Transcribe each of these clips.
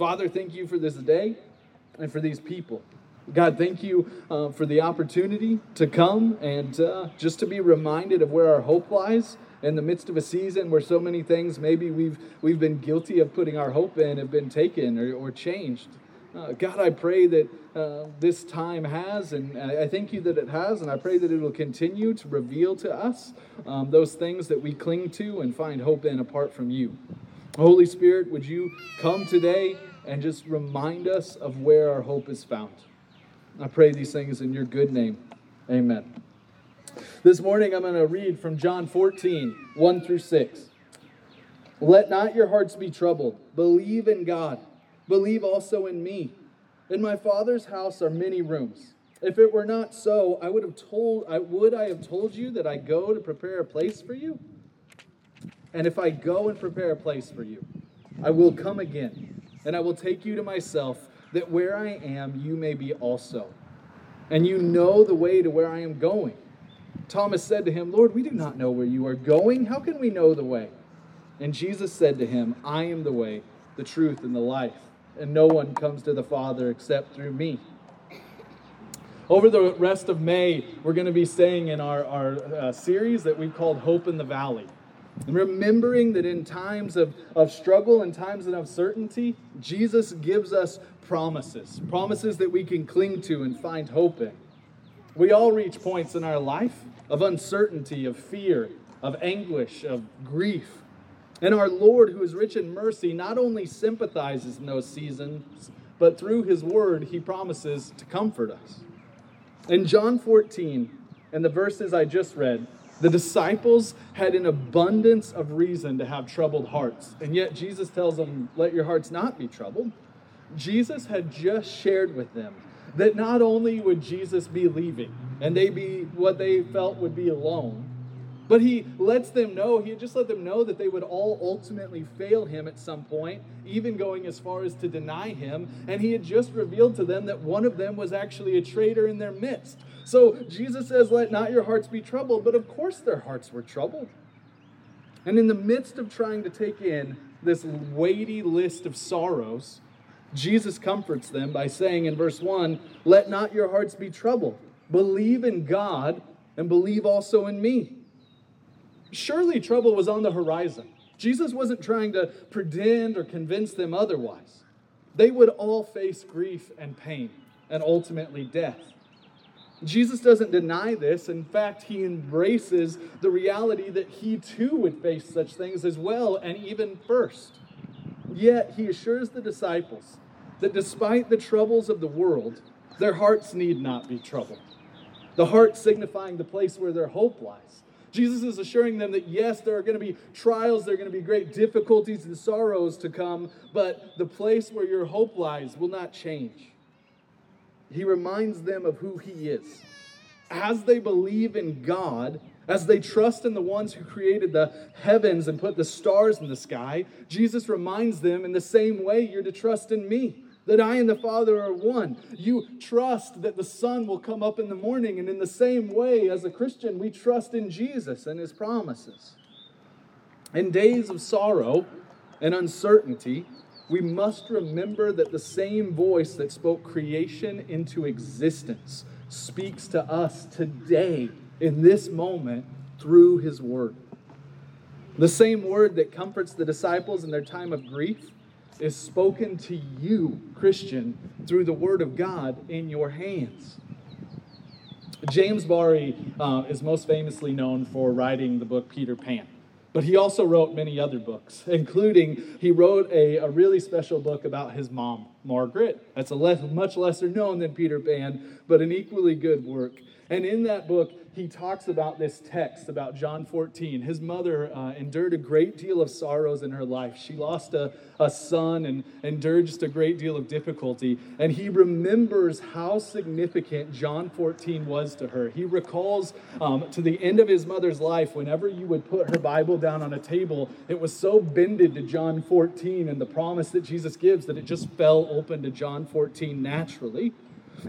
Father, thank you for this day and for these people. God, thank you uh, for the opportunity to come and uh, just to be reminded of where our hope lies in the midst of a season where so many things maybe we've we've been guilty of putting our hope in have been taken or, or changed. Uh, God, I pray that uh, this time has, and I thank you that it has, and I pray that it will continue to reveal to us um, those things that we cling to and find hope in apart from you. Holy Spirit, would you come today and just remind us of where our hope is found? I pray these things in your good name. Amen. This morning I'm going to read from John 14, 1 through 6. Let not your hearts be troubled. Believe in God Believe also in me. In my Father's house are many rooms. If it were not so, I would have told I would I have told you that I go to prepare a place for you? And if I go and prepare a place for you, I will come again, and I will take you to myself, that where I am you may be also. And you know the way to where I am going. Thomas said to him, Lord, we do not know where you are going. How can we know the way? And Jesus said to him, I am the way, the truth, and the life and no one comes to the Father except through me. Over the rest of May, we're going to be staying in our, our uh, series that we've called Hope in the Valley. Remembering that in times of, of struggle and times of uncertainty, Jesus gives us promises, promises that we can cling to and find hope in. We all reach points in our life of uncertainty, of fear, of anguish, of grief. And our Lord, who is rich in mercy, not only sympathizes in those seasons, but through his word, he promises to comfort us. In John 14, and the verses I just read, the disciples had an abundance of reason to have troubled hearts. And yet Jesus tells them, Let your hearts not be troubled. Jesus had just shared with them that not only would Jesus be leaving and they be what they felt would be alone, but he lets them know, he had just let them know that they would all ultimately fail him at some point, even going as far as to deny him. And he had just revealed to them that one of them was actually a traitor in their midst. So Jesus says, Let not your hearts be troubled. But of course their hearts were troubled. And in the midst of trying to take in this weighty list of sorrows, Jesus comforts them by saying in verse 1 Let not your hearts be troubled. Believe in God and believe also in me. Surely trouble was on the horizon. Jesus wasn't trying to pretend or convince them otherwise. They would all face grief and pain and ultimately death. Jesus doesn't deny this. In fact, he embraces the reality that he too would face such things as well, and even first. Yet he assures the disciples that despite the troubles of the world, their hearts need not be troubled. The heart signifying the place where their hope lies. Jesus is assuring them that yes, there are going to be trials, there are going to be great difficulties and sorrows to come, but the place where your hope lies will not change. He reminds them of who He is. As they believe in God, as they trust in the ones who created the heavens and put the stars in the sky, Jesus reminds them in the same way you're to trust in me that I and the Father are one. You trust that the sun will come up in the morning. And in the same way, as a Christian, we trust in Jesus and his promises. In days of sorrow and uncertainty, we must remember that the same voice that spoke creation into existence speaks to us today in this moment through his word. The same word that comforts the disciples in their time of grief is spoken to you, Christian, through the Word of God in your hands. James Barrie uh, is most famously known for writing the book Peter Pan. But he also wrote many other books, including he wrote a, a really special book about his mom, Margaret. That's a less, much lesser known than Peter Pan, but an equally good work. And in that book, he talks about this text about John 14. His mother uh, endured a great deal of sorrows in her life. She lost a, a son and endured just a great deal of difficulty. And he remembers how significant John 14 was to her. He recalls um, to the end of his mother's life, whenever you would put her Bible down on a table, it was so bended to John 14 and the promise that Jesus gives that it just fell open to John 14 naturally.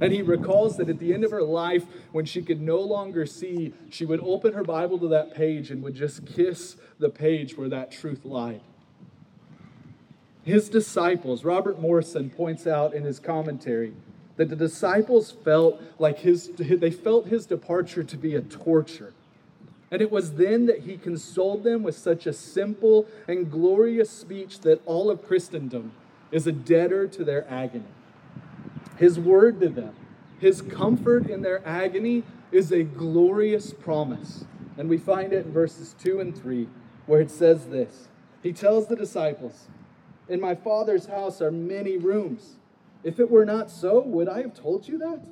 And he recalls that at the end of her life, when she could no longer see, she would open her Bible to that page and would just kiss the page where that truth lied. His disciples, Robert Morrison points out in his commentary, that the disciples felt like his, they felt his departure to be a torture. And it was then that he consoled them with such a simple and glorious speech that all of Christendom is a debtor to their agony. His word to them, his comfort in their agony, is a glorious promise. And we find it in verses 2 and 3, where it says this He tells the disciples, In my Father's house are many rooms. If it were not so, would I have told you that?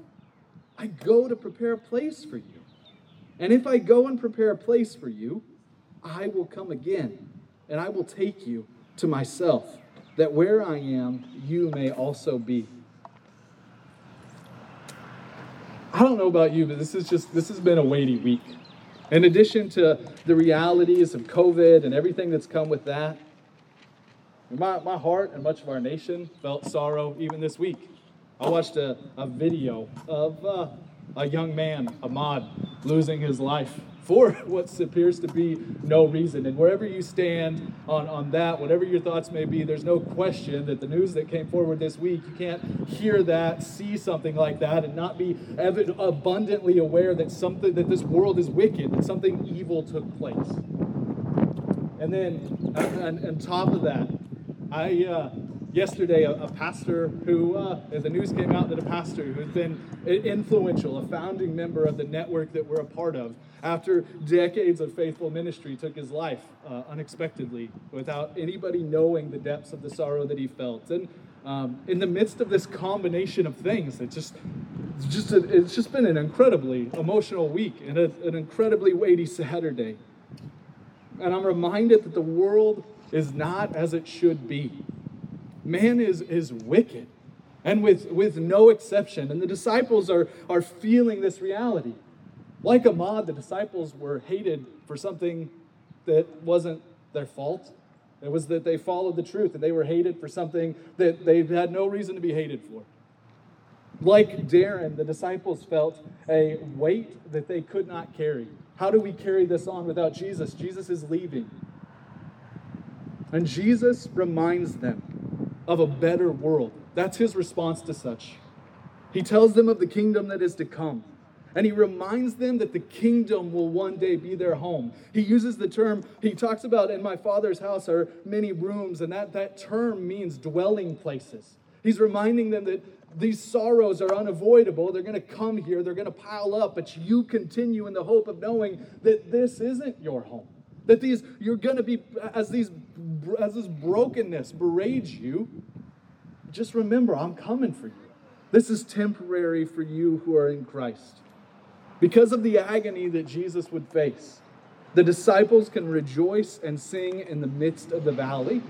I go to prepare a place for you. And if I go and prepare a place for you, I will come again, and I will take you to myself, that where I am, you may also be. I don't know about you, but this is just this has been a weighty week. In addition to the realities of COVID and everything that's come with that, my, my heart and much of our nation felt sorrow even this week. I watched a, a video of uh, a young man, Ahmaud, losing his life for what appears to be no reason. And wherever you stand on, on that, whatever your thoughts may be, there's no question that the news that came forward this week, you can't hear that, see something like that, and not be abundantly aware that something that this world is wicked, that something evil took place. And then on, on top of that, I uh, yesterday a, a, pastor who, uh, the news came out that a pastor who's been influential, a founding member of the network that we're a part of, after decades of faithful ministry, took his life uh, unexpectedly without anybody knowing the depths of the sorrow that he felt. And um, in the midst of this combination of things, it just, it's just, a, it's just been an incredibly emotional week and a, an incredibly weighty Saturday. And I'm reminded that the world is not as it should be. Man is, is wicked, and with, with no exception. And the disciples are, are feeling this reality. Like Ahmaud, the disciples were hated for something that wasn't their fault. It was that they followed the truth, and they were hated for something that they had no reason to be hated for. Like Darren, the disciples felt a weight that they could not carry. How do we carry this on without Jesus? Jesus is leaving. And Jesus reminds them of a better world. That's his response to such. He tells them of the kingdom that is to come. And he reminds them that the kingdom will one day be their home. He uses the term, he talks about, in my father's house are many rooms, and that, that term means dwelling places. He's reminding them that these sorrows are unavoidable. They're going to come here, they're going to pile up, but you continue in the hope of knowing that this isn't your home. That these, you're going to be, as, these, as this brokenness berates you, just remember, I'm coming for you. This is temporary for you who are in Christ. Because of the agony that Jesus would face, the disciples can rejoice and sing in the midst of the valley,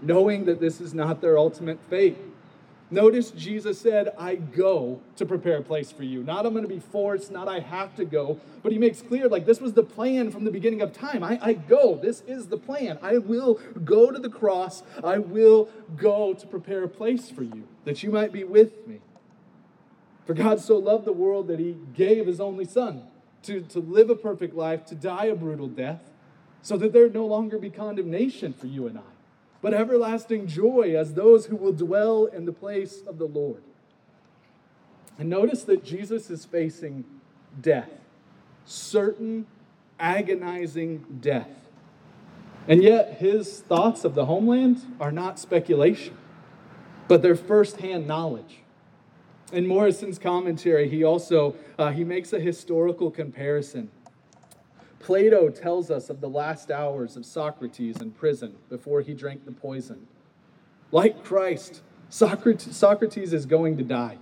knowing that this is not their ultimate fate. Notice Jesus said, I go to prepare a place for you. Not I'm going to be forced, not I have to go, but he makes clear like this was the plan from the beginning of time. I, I go. This is the plan. I will go to the cross. I will go to prepare a place for you that you might be with me. For God so loved the world that he gave his only son to, to live a perfect life, to die a brutal death, so that there no longer be condemnation for you and I but everlasting joy as those who will dwell in the place of the Lord. And notice that Jesus is facing death, certain agonizing death. And yet, his thoughts of the homeland are not speculation, but they're firsthand knowledge. In Morrison's commentary, he also uh, he makes a historical comparison Plato tells us of the last hours of Socrates in prison before he drank the poison. Like Christ, Socrates is going to die.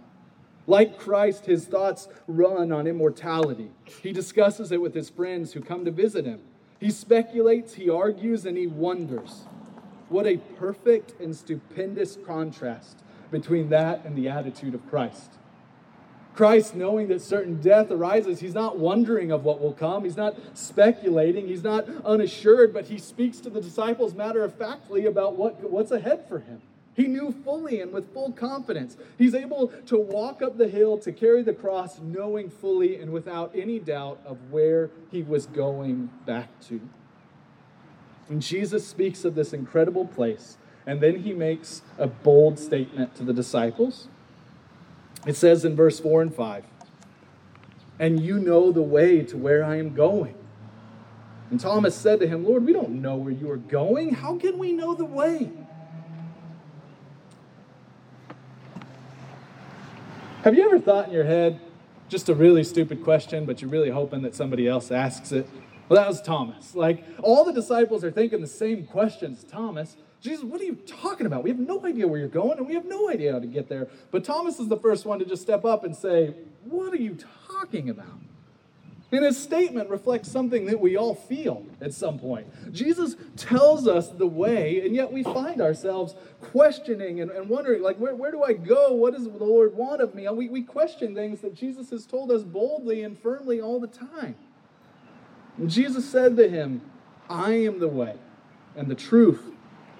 Like Christ, his thoughts run on immortality. He discusses it with his friends who come to visit him. He speculates, he argues, and he wonders. What a perfect and stupendous contrast between that and the attitude of Christ. Christ, knowing that certain death arises, he's not wondering of what will come. He's not speculating. He's not unassured, but he speaks to the disciples matter of factly about what, what's ahead for him. He knew fully and with full confidence. He's able to walk up the hill to carry the cross, knowing fully and without any doubt of where he was going back to. When Jesus speaks of this incredible place, And then he makes a bold statement to the disciples. It says in verse 4 and 5 And you know the way to where I am going. And Thomas said to him, Lord, we don't know where you are going. How can we know the way? Have you ever thought in your head, just a really stupid question, but you're really hoping that somebody else asks it? Well, that was Thomas. Like, all the disciples are thinking the same questions. Thomas, Jesus, what are you talking about? We have no idea where you're going, and we have no idea how to get there. But Thomas is the first one to just step up and say, What are you talking about? And his statement reflects something that we all feel at some point. Jesus tells us the way, and yet we find ourselves questioning and, and wondering, like, where, where do I go? What does the Lord want of me? We, we question things that Jesus has told us boldly and firmly all the time. And Jesus said to him, I am the way and the truth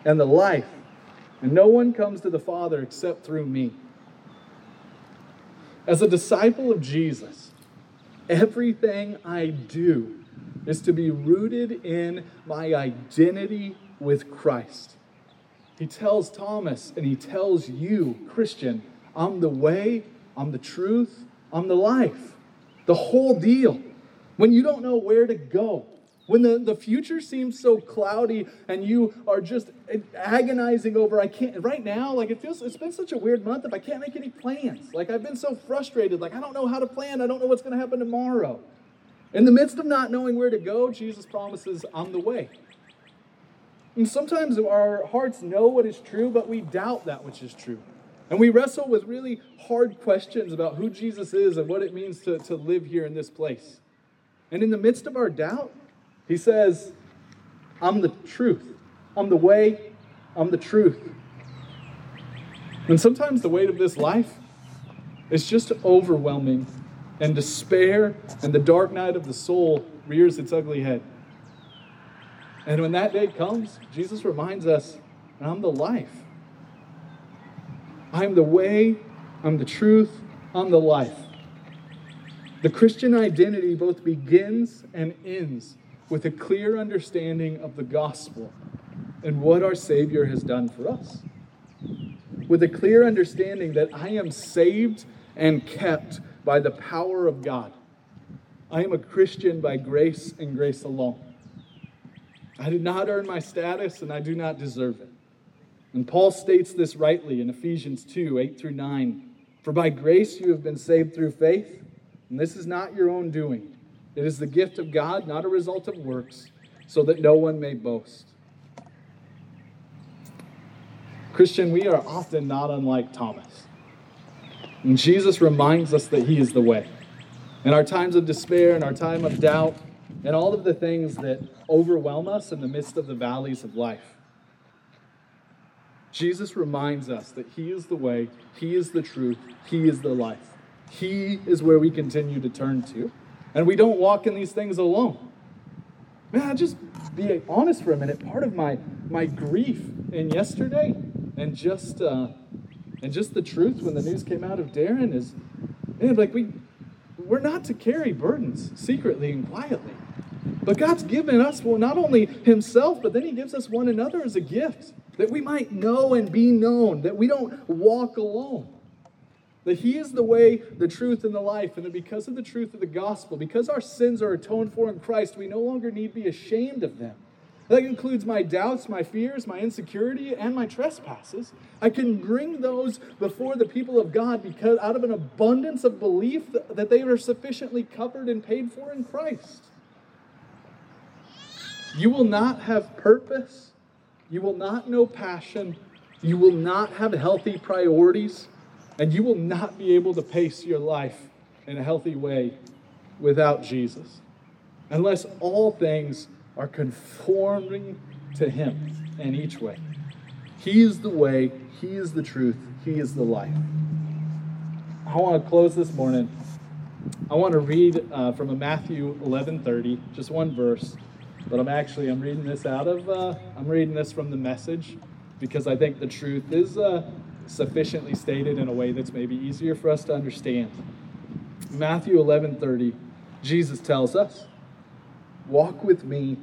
and the life, and no one comes to the Father except through me. As a disciple of Jesus, everything I do is to be rooted in my identity with Christ. He tells Thomas and he tells you, Christian, I'm the way, I'm the truth, I'm the life. The whole deal. When you don't know where to go, when the, the future seems so cloudy and you are just agonizing over, I can't, right now, like it feels, it's been such a weird month if I can't make any plans. Like I've been so frustrated, like I don't know how to plan, I don't know what's going to happen tomorrow. In the midst of not knowing where to go, Jesus promises, I'm the way. And sometimes our hearts know what is true, but we doubt that which is true. And we wrestle with really hard questions about who Jesus is and what it means to, to live here in this place. And in the midst of our doubt, he says, I'm the truth. I'm the way. I'm the truth. And sometimes the weight of this life is just overwhelming, and despair and the dark night of the soul rears its ugly head. And when that day comes, Jesus reminds us, I'm the life. I'm the way, I'm the truth, I'm the life. The Christian identity both begins and ends with a clear understanding of the gospel and what our Savior has done for us. With a clear understanding that I am saved and kept by the power of God. I am a Christian by grace and grace alone. I did not earn my status and I do not deserve it. And Paul states this rightly in Ephesians 2 8 through 9. For by grace you have been saved through faith, and this is not your own doing. It is the gift of God, not a result of works, so that no one may boast. Christian, we are often not unlike Thomas. And Jesus reminds us that He is the way. In our times of despair, in our time of doubt, and all of the things that overwhelm us in the midst of the valleys of life, Jesus reminds us that He is the way, He is the truth, He is the life. He is where we continue to turn to. And we don't walk in these things alone. Man, just be honest for a minute. Part of my my grief in yesterday and just uh, and just the truth when the news came out of Darren is, man, like we we're not to carry burdens secretly and quietly. But God's given us well, not only Himself, but then He gives us one another as a gift that we might know and be known, that we don't walk alone. That He is the way, the truth, and the life. And that because of the truth of the gospel, because our sins are atoned for in Christ, we no longer need be ashamed of them. That includes my doubts, my fears, my insecurity, and my trespasses. I can bring those before the people of God because out of an abundance of belief that they are sufficiently covered and paid for in Christ. You will not have purpose. You will not know passion. You will not have healthy priorities and you will not be able to pace your life in a healthy way without Jesus. Unless all things are conforming to Him in each way. He is the way, He is the truth, He is the life. I want to close this morning. I want to read uh, from a Matthew 11:30, just one verse, but I'm actually I'm reading this out of uh, I'm reading this from the message because I think the truth is uh, sufficiently stated in a way that's maybe easier for us to understand. Matthew 11:30, Jesus tells us, "Walk with me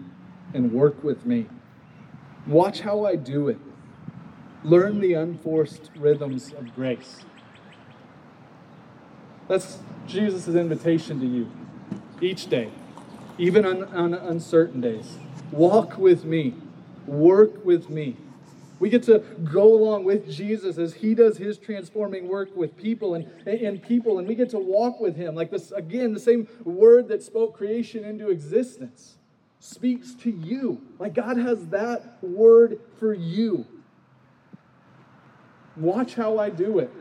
and work with me. Watch how I do it. learn the unforced rhythms of grace. That's Jesus' invitation to you each day, even on, on uncertain days. Walk with me, work with me. We get to go along with Jesus as he does his transforming work with people and, and people, and we get to walk with him. Like this, again, the same word that spoke creation into existence speaks to you. Like God has that word for you. Watch how I do it.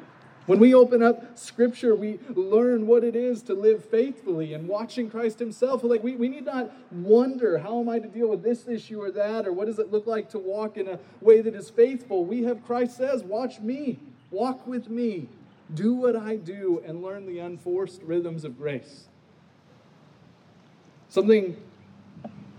When we open up scripture, we learn what it is to live faithfully and watching Christ himself. Like we, we need not wonder, how am I to deal with this issue or that, or what does it look like to walk in a way that is faithful? We have Christ says, watch me, walk with me, do what I do, and learn the unforced rhythms of grace. Something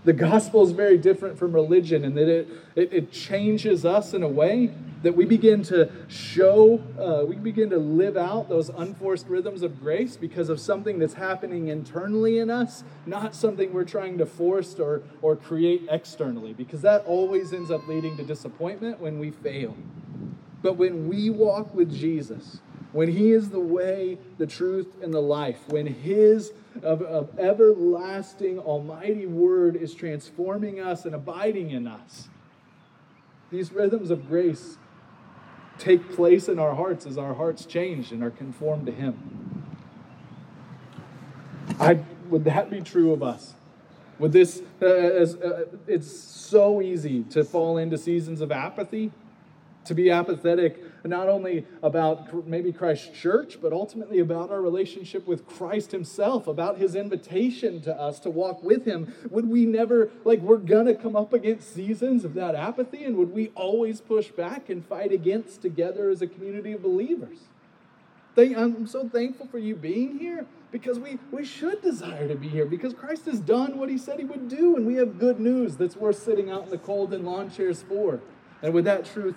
the gospel is very different from religion in that it, it, it changes us in a way that we begin to show, uh, we begin to live out those unforced rhythms of grace because of something that's happening internally in us, not something we're trying to force or, or create externally, because that always ends up leading to disappointment when we fail. But when we walk with Jesus, when He is the way, the truth, and the life, when His of, of everlasting, almighty word is transforming us and abiding in us, these rhythms of grace take place in our hearts as our hearts change and are conformed to Him. I, would that be true of us? Would this, uh, as, uh, it's so easy to fall into seasons of apathy, to be apathetic not only about maybe Christ's church, but ultimately about our relationship with Christ Himself, about His invitation to us to walk with Him. Would we never, like, we're gonna come up against seasons of that apathy, and would we always push back and fight against together as a community of believers? I'm so thankful for you being here because we, we should desire to be here because Christ has done what he said he would do, and we have good news that's worth sitting out in the cold in lawn chairs for. And with that truth,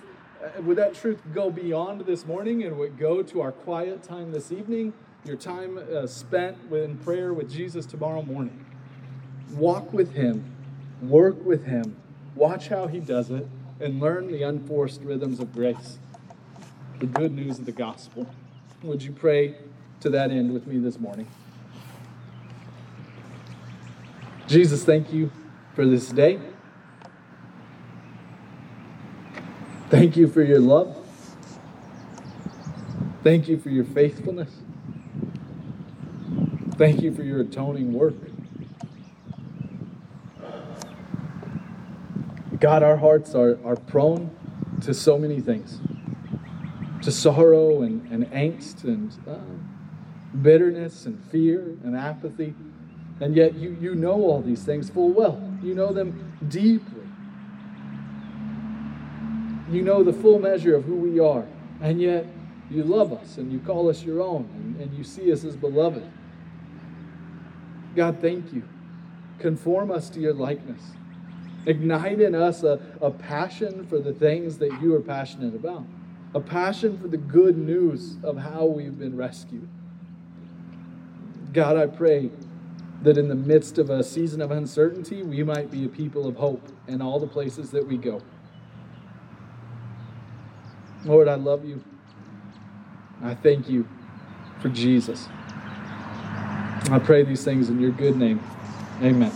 would that truth go beyond this morning and would go to our quiet time this evening, your time uh, spent in prayer with Jesus tomorrow morning? Walk with Him, work with Him, watch how He does it, and learn the unforced rhythms of grace, the good news of the gospel. Would you pray to that end with me this morning? Jesus, thank you for this day. Thank you for your love. Thank you for your faithfulness. Thank you for your atoning work. God, our hearts are, are prone to so many things to sorrow and, and angst and uh, bitterness and fear and apathy. And yet you, you know all these things full well. You know them deeply. You know the full measure of who we are, and yet you love us and you call us your own and, and you see us as beloved. God, thank you. Conform us to your likeness. Ignite in us a, a passion for the things that you are passionate about, a passion for the good news of how we've been rescued. God, I pray that in the midst of a season of uncertainty, we might be a people of hope in all the places that we go. Lord, I love you. I thank you for Jesus. I pray these things in your good name. Amen.